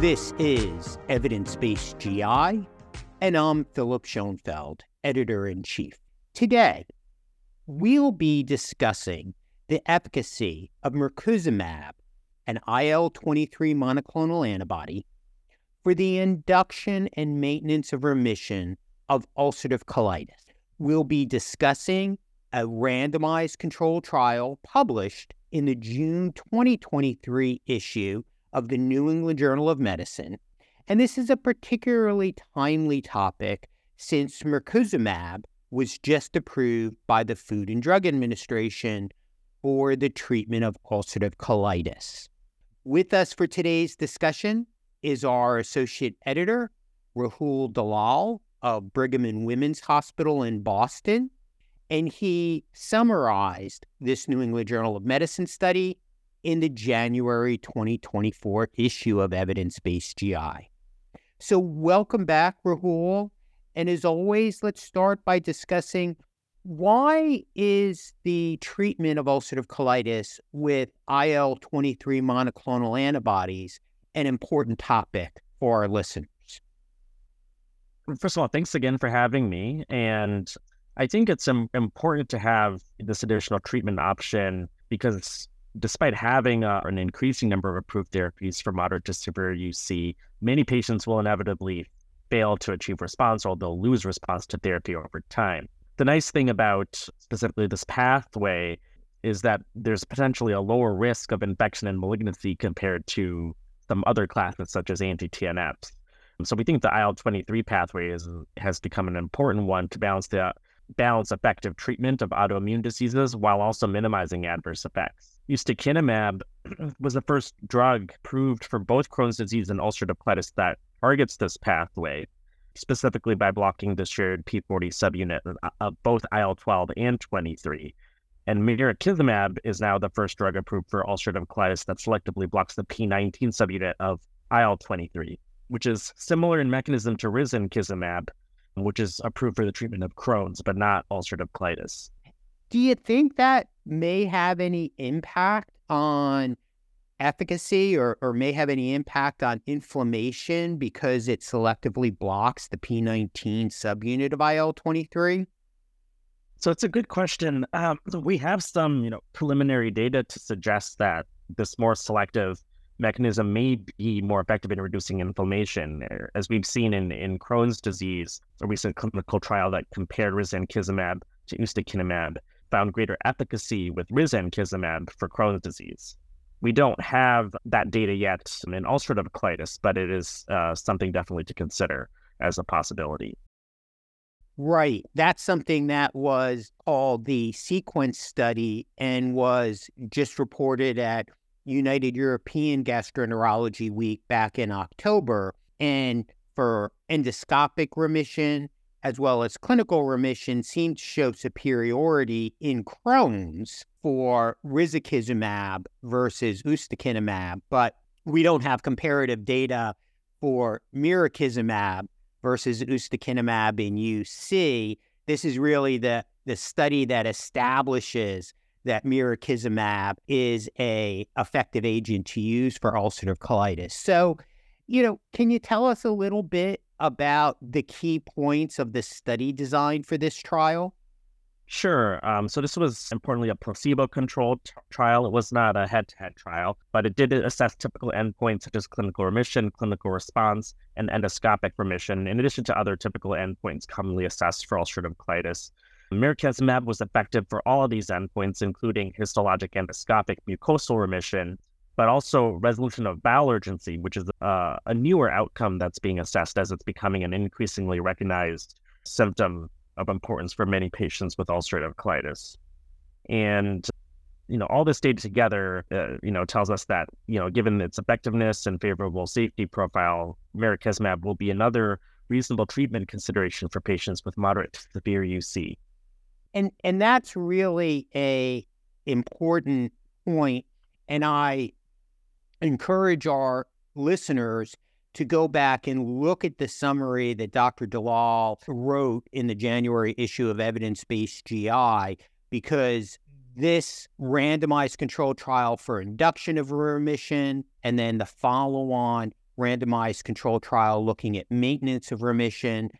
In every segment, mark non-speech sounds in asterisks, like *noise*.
This is Evidence Based GI, and I'm Philip Schoenfeld, Editor in Chief. Today, we'll be discussing the efficacy of mirikizumab, an IL 23 monoclonal antibody, for the induction and maintenance of remission of ulcerative colitis. We'll be discussing a randomized controlled trial published in the June 2023 issue of the New England Journal of Medicine. And this is a particularly timely topic since mirikizumab was just approved by the Food and Drug Administration for the treatment of ulcerative colitis. With us for today's discussion is our associate editor, Rahul Dalal of Brigham and Women's Hospital in Boston. And he summarized this New England Journal of Medicine study in the January 2024 issue of Evidence Based GI. So, welcome back, Rahul. And as always, let's start by discussing why is the treatment of ulcerative colitis with IL 23 monoclonal antibodies an important topic for our listeners? First of all, thanks again for having me. And I think it's important to have this additional treatment option because despite having uh, an increasing number of approved therapies for moderate to severe UC, many patients will inevitably fail to achieve response or they'll lose response to therapy over time. The nice thing about specifically this pathway is that there's potentially a lower risk of infection and malignancy compared to some other classes such as anti-TNFs. So we think the IL-23 pathway is, has become an important one to balance the balance effective treatment of autoimmune diseases while also minimizing adverse effects. Ustekinumab *clears throat* was the first drug approved for both Crohn's disease and ulcerative colitis that targets this pathway, specifically by blocking the shared P40 subunit of uh, both IL-12 and 23. And mirikizumab is now the first drug approved for ulcerative colitis that selectively blocks the P19 subunit of IL-23, which is similar in mechanism to risankizumab, which is approved for the treatment of Crohn's, but not ulcerative colitis. Do you think that may have any impact on efficacy or, or may have any impact on inflammation because it selectively blocks the P19 subunit of IL 23? So it's a good question. Um, we have some, you know, preliminary data to suggest that this more selective mechanism may be more effective in reducing inflammation. Er, as we've seen in, in Crohn's disease, a recent clinical trial that compared risankizumab to ustekinumab found greater efficacy with risankizumab for Crohn's disease. We don't have that data yet in ulcerative colitis, but it is uh, something definitely to consider as a possibility. Right. That's something that was called the sequence study and was just reported at United European Gastroenterology Week back in October. And for endoscopic remission as well as clinical remission seem to show superiority in Crohn's for risankizumab versus ustekinumab, but we don't have comparative data for mirikizumab versus ustekinumab in UC. This is really the, the study that establishes that mirikizumab is a effective agent to use for ulcerative colitis. So, you know, can you tell us a little bit about the key points of the study design for this trial? Sure. Um, so this was importantly a placebo-controlled t- trial. It was not a head-to-head trial, but it did assess typical endpoints such as clinical remission, clinical response, and endoscopic remission, in addition to other typical endpoints commonly assessed for ulcerative colitis. Mirikizumab was effective for all of these endpoints, including histologic endoscopic mucosal remission, but also resolution of bowel urgency, which is uh, a newer outcome that's being assessed as it's becoming an increasingly recognized symptom of importance for many patients with ulcerative colitis. And you know, all this data together, uh, you know, tells us that you know, given its effectiveness and favorable safety profile, mirikizumab will be another reasonable treatment consideration for patients with moderate to severe UC and and that's really a important point and i encourage our listeners to go back and look at the summary that dr dalal wrote in the january issue of evidence-based gi because this randomized controlled trial for induction of remission and then the follow-on randomized control trial looking at maintenance of remission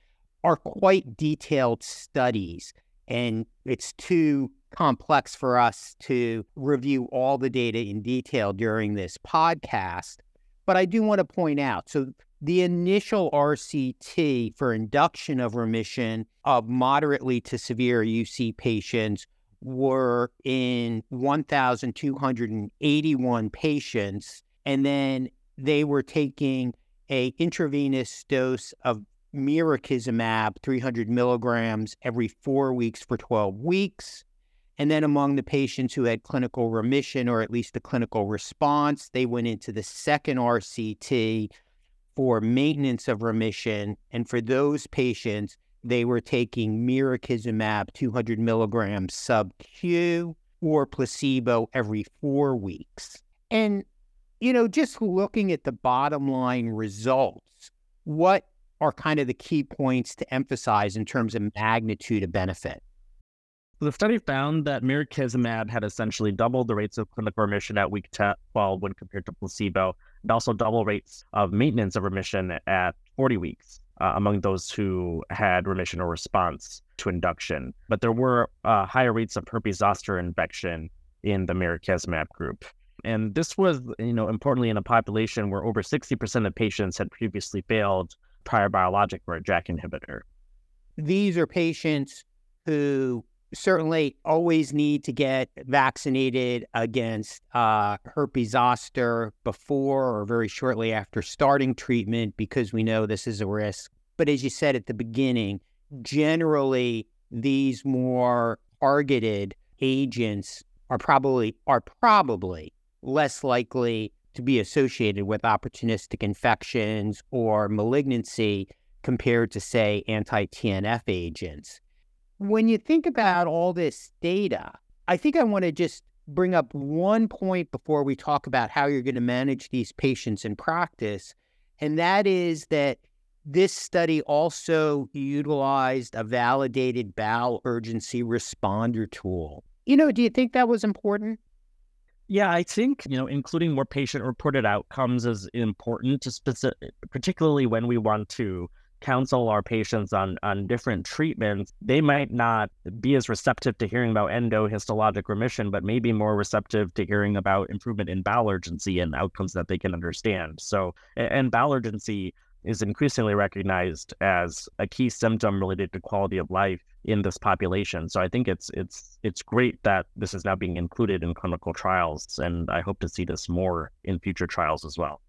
are quite detailed studies. And it's too complex for us to review all the data in detail during this podcast. But I do want to point out so the initial RCT for induction of remission of moderately to severe UC patients were in 1,281 patients. And then they were taking a intravenous dose of mirikizumab, 300 milligrams every four weeks for 12 weeks. And then among the patients who had clinical remission or at least a clinical response, they went into the second RCT for maintenance of remission. And for those patients, they were taking mirikizumab 200 milligrams sub-Q or placebo every four weeks. And, you know, just looking at the bottom line results, what are kind of the key points to emphasize in terms of magnitude of benefit? The study found that mirikizumab had essentially doubled the rates of clinical remission at week 12 when compared to placebo, and also double rates of maintenance of remission at 40 weeks uh, among those who had remission or response to induction. But there were uh, higher rates of herpes zoster infection in the mirikizumab group. And this was, you know, importantly in a population where over 60% of patients had previously failed prior biologic or a JAK inhibitor. These are patients who certainly always need to get vaccinated against uh, herpes zoster before or very shortly after starting treatment because we know this is a risk. But as you said at the beginning, generally these more targeted agents are probably are probably less likely to be associated with opportunistic infections or malignancy compared to, say, anti TNF agents. When you think about all this data, I think I want to just bring up one point before we talk about how you're going to manage these patients in practice. And that is that this study also utilized a validated bowel urgency responder tool. You know, do you think that was important? Yeah, I think, you know, including more patient reported outcomes is important to specific, particularly when we want to counsel our patients on on different treatments. They might not be as receptive to hearing about endohistologic remission, but maybe more receptive to hearing about improvement in bowel urgency and outcomes that they can understand. So, and bowel urgency is increasingly recognized as a key symptom related to quality of life in this population. So I think it's it's it's great that this is now being included in clinical trials, and I hope to see this more in future trials as well.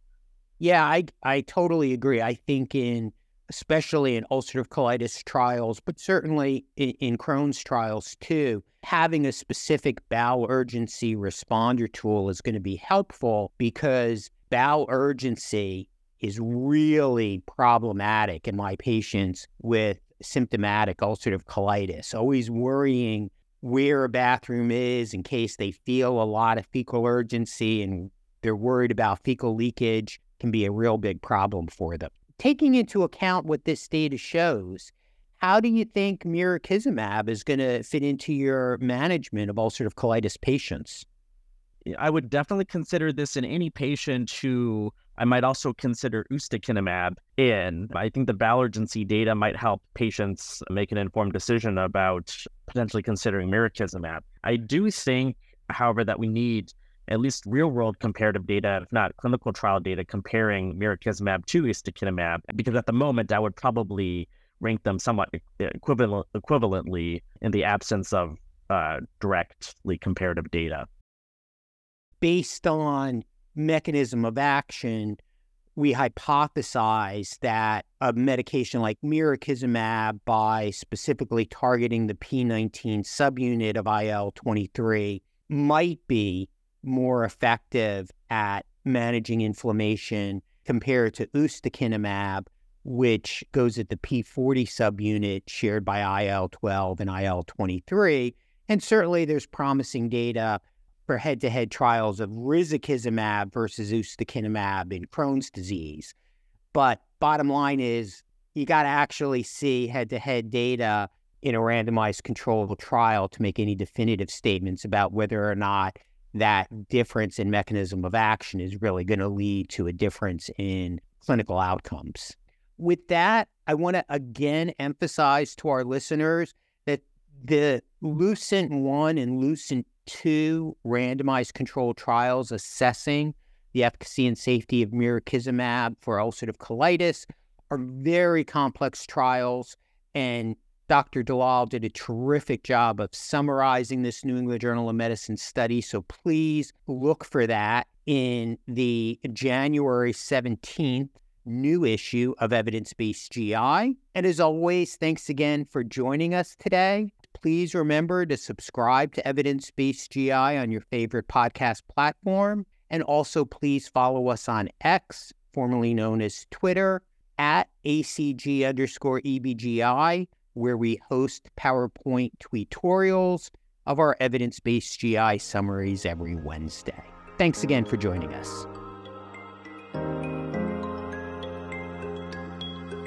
Yeah, I I totally agree. I think in especially in ulcerative colitis trials, but certainly in, in Crohn's trials too, having a specific bowel urgency responder tool is going to be helpful because bowel urgency is really problematic in my patients with symptomatic ulcerative colitis, always worrying where a bathroom is in case they feel a lot of fecal urgency and they're worried about fecal leakage can be a real big problem for them. Taking into account what this data shows, how do you think mirikizumab is going to fit into your management of ulcerative colitis patients? I would definitely consider this in any patient who I might also consider ustekinumab in. I think the bowel urgency data might help patients make an informed decision about potentially considering mirikizumab. I do think, however, that we need at least real world comparative data, if not clinical trial data, comparing mirikizumab to ustekinumab, because at the moment I would probably rank them somewhat equivalent, equivalently in the absence of uh, directly comparative data. Based on mechanism of action, we hypothesize that a medication like mirikizumab, by specifically targeting the P19 subunit of IL 23, might be more effective at managing inflammation compared to ustekinumab, which goes at the P40 subunit shared by IL 12 and IL 23. And certainly there's promising data for head to head trials of risankizumab versus ustekinumab in Crohn's disease. But bottom line is, you got to actually see head to head data in a randomized controlled trial to make any definitive statements about whether or not that difference in mechanism of action is really going to lead to a difference in clinical outcomes. With that, I want to again emphasize to our listeners that the Lucent 1 and Lucent 2 randomized controlled trials assessing the efficacy and safety of mirikizumab for ulcerative colitis are very complex trials. And Dr. Dalal did a terrific job of summarizing this New England Journal of Medicine study. So please look for that in the January 17th new issue of Evidence Based GI. And as always, thanks again for joining us today. Please remember to subscribe to Evidence Based GI on your favorite podcast platform. And also, please follow us on X, formerly known as Twitter, at ACG underscore EBGI, where we host PowerPoint tutorials of our evidence based GI summaries every Wednesday. Thanks again for joining us.